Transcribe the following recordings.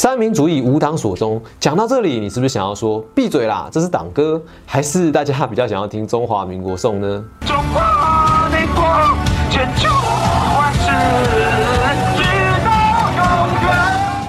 三民主义无党所宗。讲到这里，你是不是想要说闭嘴啦？这是党歌，还是大家比较想要听中华民国颂呢？中华民国千秋万世。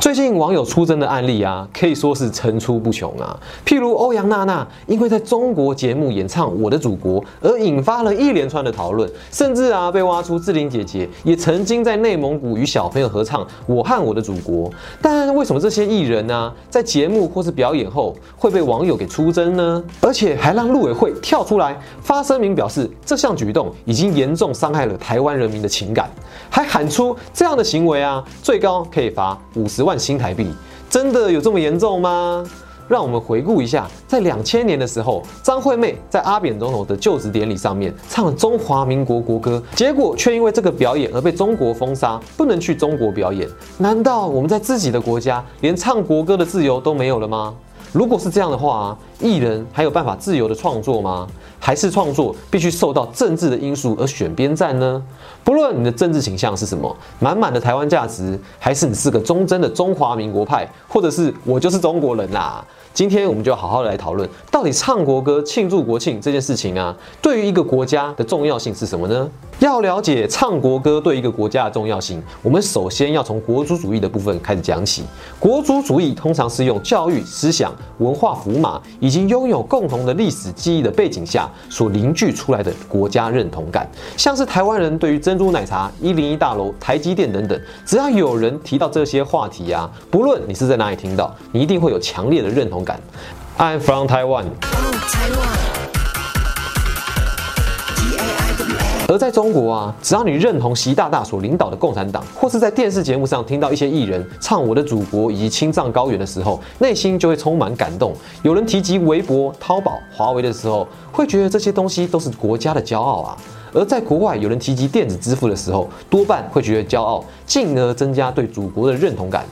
最近网友出征的案例啊，可以说是层出不穷啊。譬如欧阳娜娜，因为在中国节目演唱《我的祖国》而引发了一连串的讨论，甚至啊被挖出志玲姐姐也曾经在内蒙古与小朋友合唱《我和我的祖国》。但为什么这些艺人呢，在节目或是表演后会被网友给出征呢？而且还让陆委会跳出来发声明表示，这项举动已经严重伤害了台湾人民的情感，还喊出这样的行为啊，最高可以罚五十万。换新台币真的有这么严重吗？让我们回顾一下，在两千年的时候，张惠妹在阿扁总统的就职典礼上面唱了中华民国国歌，结果却因为这个表演而被中国封杀，不能去中国表演。难道我们在自己的国家连唱国歌的自由都没有了吗？如果是这样的话，艺人还有办法自由的创作吗？还是创作必须受到政治的因素而选边站呢？不论你的政治倾向是什么，满满的台湾价值，还是你是个忠贞的中华民国派，或者是我就是中国人啦。今天我们就好好来讨论，到底唱国歌庆祝国庆这件事情啊，对于一个国家的重要性是什么呢？要了解唱国歌对一个国家的重要性，我们首先要从国族主义的部分开始讲起。国族主义通常是用教育、思想、文化符码以及拥有共同的历史记忆的背景下所凝聚出来的国家认同感。像是台湾人对于珍珠奶茶、一零一大楼、台积电等等，只要有人提到这些话题啊，不论你是在哪里听到，你一定会有强烈的认同。感，I'm from Taiwan。而在中国啊，只要你认同习大大所领导的共产党，或是在电视节目上听到一些艺人唱《我的祖国》以及青藏高原的时候，内心就会充满感动。有人提及微博、淘宝、华为的时候，会觉得这些东西都是国家的骄傲啊。而在国外，有人提及电子支付的时候，多半会觉得骄傲，进而增加对祖国的认同感。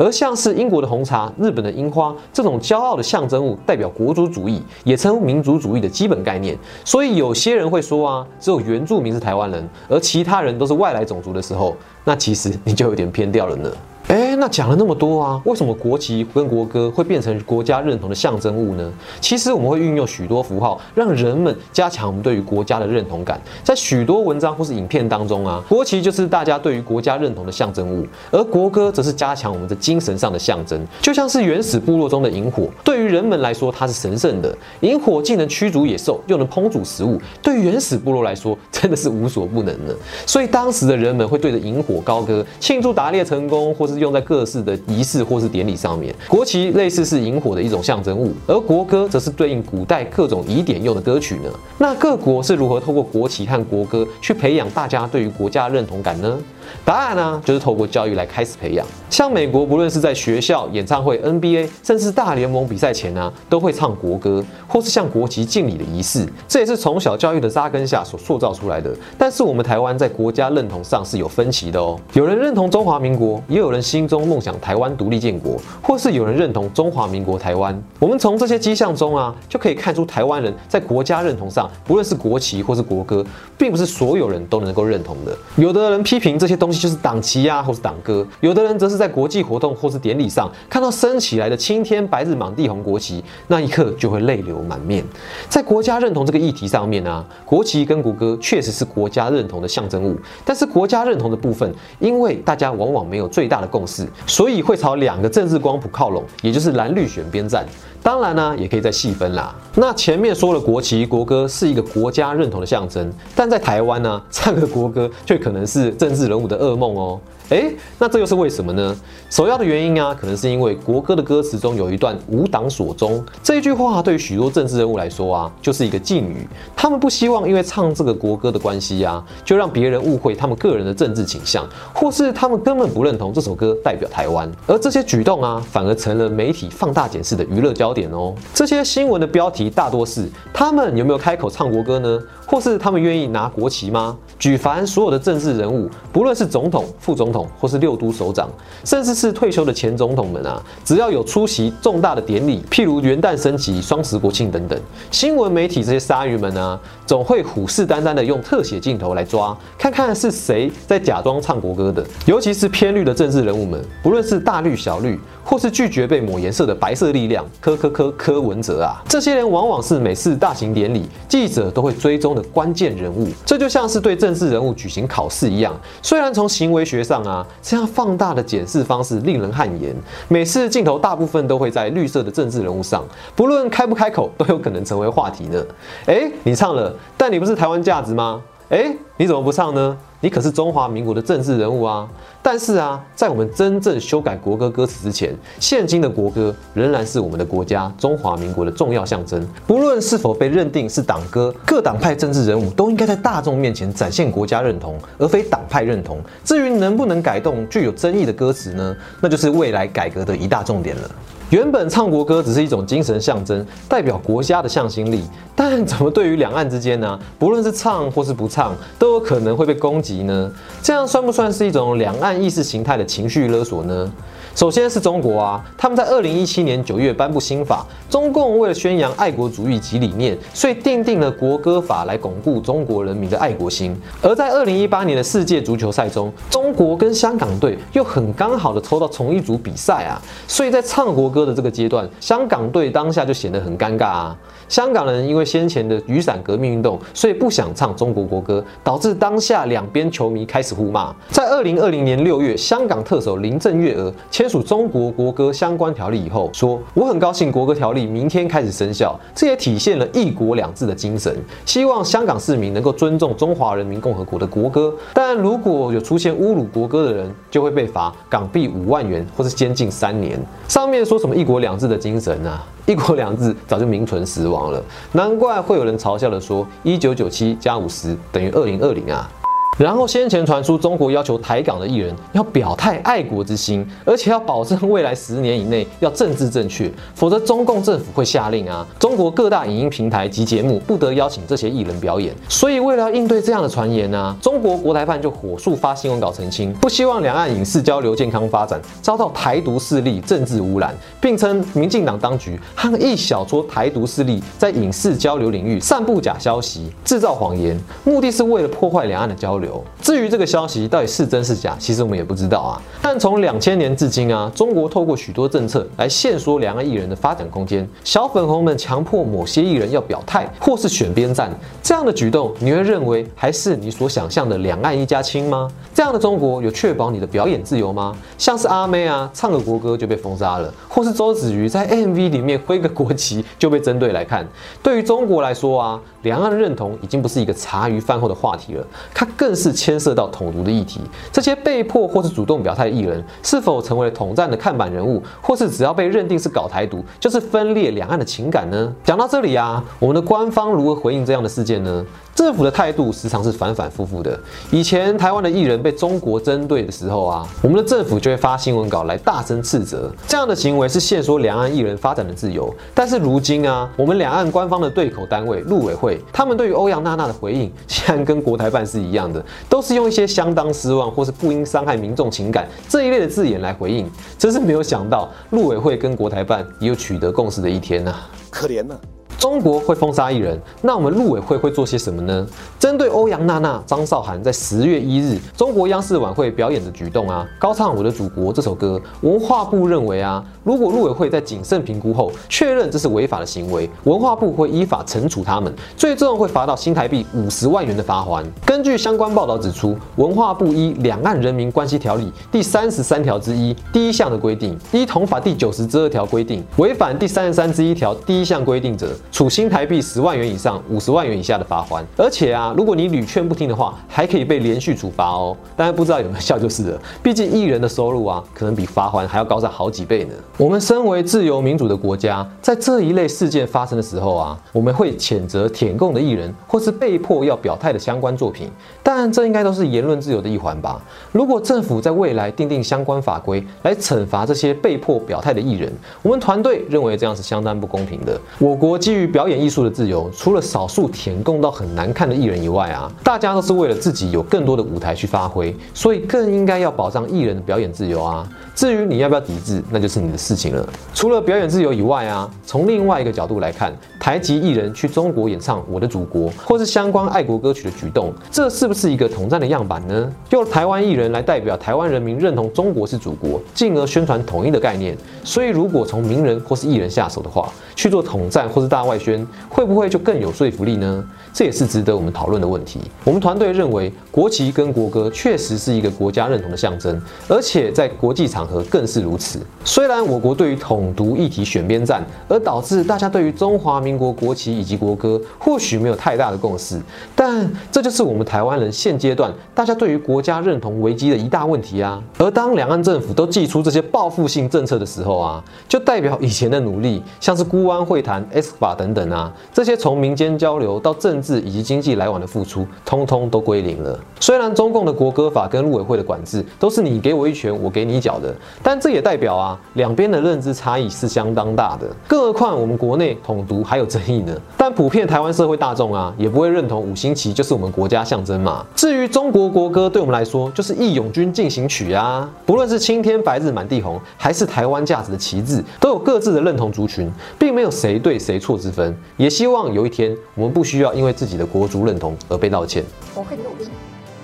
而像是英国的红茶、日本的樱花这种骄傲的象征物，代表国族主义，也称民族主义的基本概念。所以有些人会说啊，只有原住民是台湾人，而其他人都是外来种族的时候，那其实你就有点偏掉了呢。哎，那讲了那么多啊，为什么国旗跟国歌会变成国家认同的象征物呢？其实我们会运用许多符号，让人们加强我们对于国家的认同感。在许多文章或是影片当中啊，国旗就是大家对于国家认同的象征物，而国歌则是加强我们的精神上的象征。就像是原始部落中的萤火，对于人们来说它是神圣的，萤火既能驱逐野兽，又能烹煮食物，对于原始部落来说真的是无所不能的。所以当时的人们会对着萤火高歌，庆祝打猎成功，或是。用在各式的仪式或是典礼上面，国旗类似是萤火的一种象征物，而国歌则是对应古代各种疑点用的歌曲呢。那各国是如何透过国旗和国歌去培养大家对于国家认同感呢？答案呢，就是透过教育来开始培养。像美国，不论是在学校、演唱会、NBA，甚至大联盟比赛前呢，都会唱国歌，或是向国旗敬礼的仪式。这也是从小教育的扎根下所塑造出来的。但是我们台湾在国家认同上是有分歧的哦。有人认同中华民国，也有人心中梦想台湾独立建国，或是有人认同中华民国台湾。我们从这些迹象中啊，就可以看出台湾人在国家认同上，不论是国旗或是国歌，并不是所有人都能够认同的。有的人批评这些。东西就是党旗呀，或是党歌；有的人则是在国际活动或是典礼上看到升起来的青天白日满地红国旗，那一刻就会泪流满面。在国家认同这个议题上面啊，国旗跟国歌确实是国家认同的象征物，但是国家认同的部分，因为大家往往没有最大的共识，所以会朝两个政治光谱靠拢，也就是蓝绿选边站。当然呢，也可以再细分啦。那前面说了，国旗、国歌是一个国家认同的象征，但在台湾呢，唱个国歌却可能是政治人物的噩梦哦。哎，那这又是为什么呢？首要的原因啊，可能是因为国歌的歌词中有一段“无党所宗”这一句话，对于许多政治人物来说啊，就是一个禁语。他们不希望因为唱这个国歌的关系啊，就让别人误会他们个人的政治倾向，或是他们根本不认同这首歌代表台湾。而这些举动啊，反而成了媒体放大检视的娱乐焦。点哦。这些新闻的标题大多是他们有没有开口唱国歌呢？或是他们愿意拿国旗吗？举凡所有的政治人物，不论是总统、副总统，或是六都首长，甚至是退休的前总统们啊，只要有出席重大的典礼，譬如元旦升旗、双十国庆等等，新闻媒体这些鲨鱼们啊，总会虎视眈眈的用特写镜头来抓，看看是谁在假装唱国歌的。尤其是偏绿的政治人物们，不论是大绿、小绿，或是拒绝被抹颜色的白色力量，柯柯柯柯文哲啊，这些人往往是每次大型典礼，记者都会追踪的。关键人物，这就像是对政治人物举行考试一样。虽然从行为学上啊，啊这样放大的检视方式令人汗颜。每次镜头大部分都会在绿色的政治人物上，不论开不开口，都有可能成为话题呢。哎，你唱了，但你不是台湾价值吗？哎，你怎么不唱呢？你可是中华民国的政治人物啊！但是啊，在我们真正修改国歌歌词之前，现今的国歌仍然是我们的国家中华民国的重要象征。不论是否被认定是党歌，各党派政治人物都应该在大众面前展现国家认同，而非党派认同。至于能不能改动具有争议的歌词呢？那就是未来改革的一大重点了。原本唱国歌只是一种精神象征，代表国家的向心力。但怎么对于两岸之间呢？不论是唱或是不唱，都有可能会被攻击呢？这样算不算是一种两岸意识形态的情绪勒索呢？首先是中国啊，他们在二零一七年九月颁布新法，中共为了宣扬爱国主义及理念，所以定定了国歌法来巩固中国人民的爱国心。而在二零一八年的世界足球赛中，中国跟香港队又很刚好的抽到同一组比赛啊，所以在唱国歌的这个阶段，香港队当下就显得很尴尬啊。香港人因为先前的雨伞革命运动，所以不想唱中国国歌，导致当下两边球迷开始互骂。在二零二零年六月，香港特首林郑月娥。签署中国国歌相关条例以后，说我很高兴国歌条例明天开始生效，这也体现了一国两制的精神。希望香港市民能够尊重中华人民共和国的国歌，但如果有出现侮辱国歌的人，就会被罚港币五万元或是监禁三年。上面说什么一国两制的精神啊？一国两制早就名存实亡了，难怪会有人嘲笑的说一九九七加五十等于二零二零啊。然后先前传出中国要求台港的艺人要表态爱国之心，而且要保证未来十年以内要政治正确，否则中共政府会下令啊，中国各大影音平台及节目不得邀请这些艺人表演。所以为了应对这样的传言呢，中国国台办就火速发新闻稿澄清，不希望两岸影视交流健康发展遭到台独势力政治污染，并称民进党当局和一小撮台独势力在影视交流领域散布假消息、制造谎言，目的是为了破坏两岸的交流。流至于这个消息到底是真是假，其实我们也不知道啊。但从两千年至今啊，中国透过许多政策来限缩两岸艺人的发展空间。小粉红们强迫某些艺人要表态或是选边站，这样的举动，你会认为还是你所想象的两岸一家亲吗？这样的中国有确保你的表演自由吗？像是阿妹啊，唱个国歌就被封杀了，或是周子瑜在 MV 里面挥个国旗就被针对来看。对于中国来说啊，两岸的认同已经不是一个茶余饭后的话题了，它更是牵涉到统独的议题。这些被迫或是主动表态的艺人，是否成为了统战的看板人物，或是只要被认定是搞台独，就是分裂两岸的情感呢？讲到这里啊，我们的官方如何回应这样的事件呢？政府的态度时常是反反复复的。以前台湾的艺人被中国针对的时候啊，我们的政府就会发新闻稿来大声斥责，这样的行为是限缩两岸艺人发展的自由。但是如今啊，我们两岸官方的对口单位陆委会，他们对于欧阳娜娜的回应，竟然跟国台办是一样的，都是用一些相当失望或是不应伤害民众情感这一类的字眼来回应。真是没有想到，陆委会跟国台办也有取得共识的一天呐，可怜呐。中国会封杀艺人，那我们陆委会会做些什么呢？针对欧阳娜娜、张韶涵在十月一日中国央视晚会表演的举动啊，高唱《我的祖国》这首歌，文化部认为啊，如果陆委会在谨慎评估后确认这是违法的行为，文化部会依法惩处他们，最终会罚到新台币五十万元的罚款。根据相关报道指出，文化部依《两岸人民关系条例》第三十三条之一第一项的规定，依同法第九十之二条规定，违反第三十三之一条第一项规定者。处新台币十万元以上五十万元以下的罚款。而且啊，如果你屡劝不听的话，还可以被连续处罚哦。但是不知道有没有效就是了。毕竟艺人的收入啊，可能比罚款还要高上好几倍呢。我们身为自由民主的国家，在这一类事件发生的时候啊，我们会谴责舔共的艺人，或是被迫要表态的相关作品。但这应该都是言论自由的一环吧？如果政府在未来订定相关法规来惩罚这些被迫表态的艺人，我们团队认为这样是相当不公平的。我国基于表演艺术的自由，除了少数舔共到很难看的艺人以外啊，大家都是为了自己有更多的舞台去发挥，所以更应该要保障艺人的表演自由啊。至于你要不要抵制，那就是你的事情了。除了表演自由以外啊，从另外一个角度来看，台籍艺人去中国演唱《我的祖国》或是相关爱国歌曲的举动，这是不是一个统战的样板呢？用台湾艺人来代表台湾人民认同中国是祖国，进而宣传统一的概念。所以，如果从名人或是艺人下手的话，去做统战或是大外宣，会不会就更有说服力呢？这也是值得我们讨论的问题。我们团队认为，国旗跟国歌确实是一个国家认同的象征，而且在国际场合更是如此。虽然我国对于统独议题选边站，而导致大家对于中华民国国旗以及国歌或许没有太大的共识，但这就是我们台湾人现阶段大家对于国家认同危机的一大问题啊。而当两岸政府都祭出这些报复性政策的时候啊，就代表以前的努力，像是孤湾会谈、S 法等等啊，这些从民间交流到政治以及经济来往的付出，通通都归零了。虽然中共的国歌法跟陆委会的管制都是你给我一拳，我给你一脚的，但这也代表啊，两边的认知差异是相当大的。更何况我们国内统独还有争议呢。但普遍台湾社会大众啊，也不会认同五星旗就是我们国家象征嘛。至于中国国歌，对我们来说就是《义勇军进行曲》啊。不论是青天白日满地红，还是台湾价值的旗帜，都有各自的认同族群，并没有谁对谁错之分。也希望有一天，我们不需要因为自己的国族认同而被道歉。我会努力，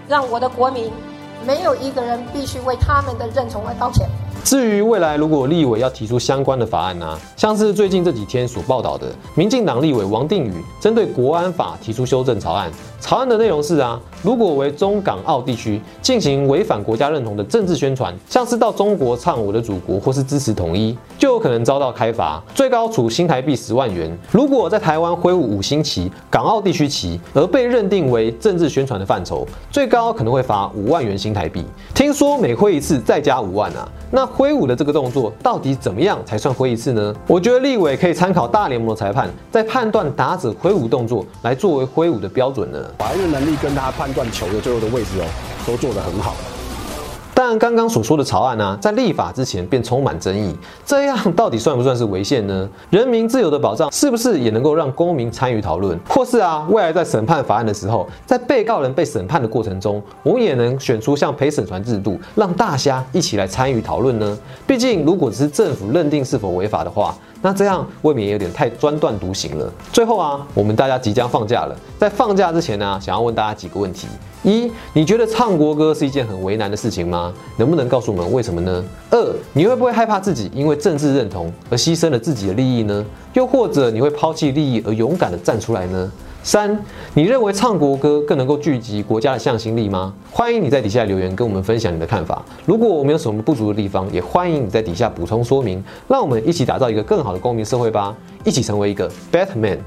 让我的国民没有一个人必须为他们的认同而道歉。至于未来如果立委要提出相关的法案呢，像是最近这几天所报道的，民进党立委王定宇针对国安法提出修正草案，草案的内容是啊，如果为中港澳地区进行违反国家认同的政治宣传，像是到中国唱我的祖国或是支持统一，就有可能遭到开罚，最高处新台币十万元。如果在台湾挥舞五星旗、港澳地区旗而被认定为政治宣传的范畴，最高可能会罚五万元新台币。听说每挥一次再加五万啊，那。挥舞的这个动作到底怎么样才算挥一次呢？我觉得立委可以参考大联盟的裁判，在判断打者挥舞动作来作为挥舞的标准呢。把握能力跟他判断球的最后的位置哦，都做得很好。但刚刚所说的草案呢，在立法之前便充满争议，这样到底算不算是违宪呢？人民自由的保障是不是也能够让公民参与讨论？或是啊，未来在审判法案的时候，在被告人被审判的过程中，我们也能选出像陪审团制度，让大家一起来参与讨论呢？毕竟，如果只是政府认定是否违法的话，那这样未免也有点太专断独行了。最后啊，我们大家即将放假了，在放假之前呢，想要问大家几个问题：一，你觉得唱国歌是一件很为难的事情吗？能不能告诉我们为什么呢？二，你会不会害怕自己因为政治认同而牺牲了自己的利益呢？又或者你会抛弃利益而勇敢的站出来呢？三，你认为唱国歌更能够聚集国家的向心力吗？欢迎你在底下留言跟我们分享你的看法。如果我们有什么不足的地方，也欢迎你在底下补充说明，让我们一起打造一个更好的公民社会吧，一起成为一个 Batman。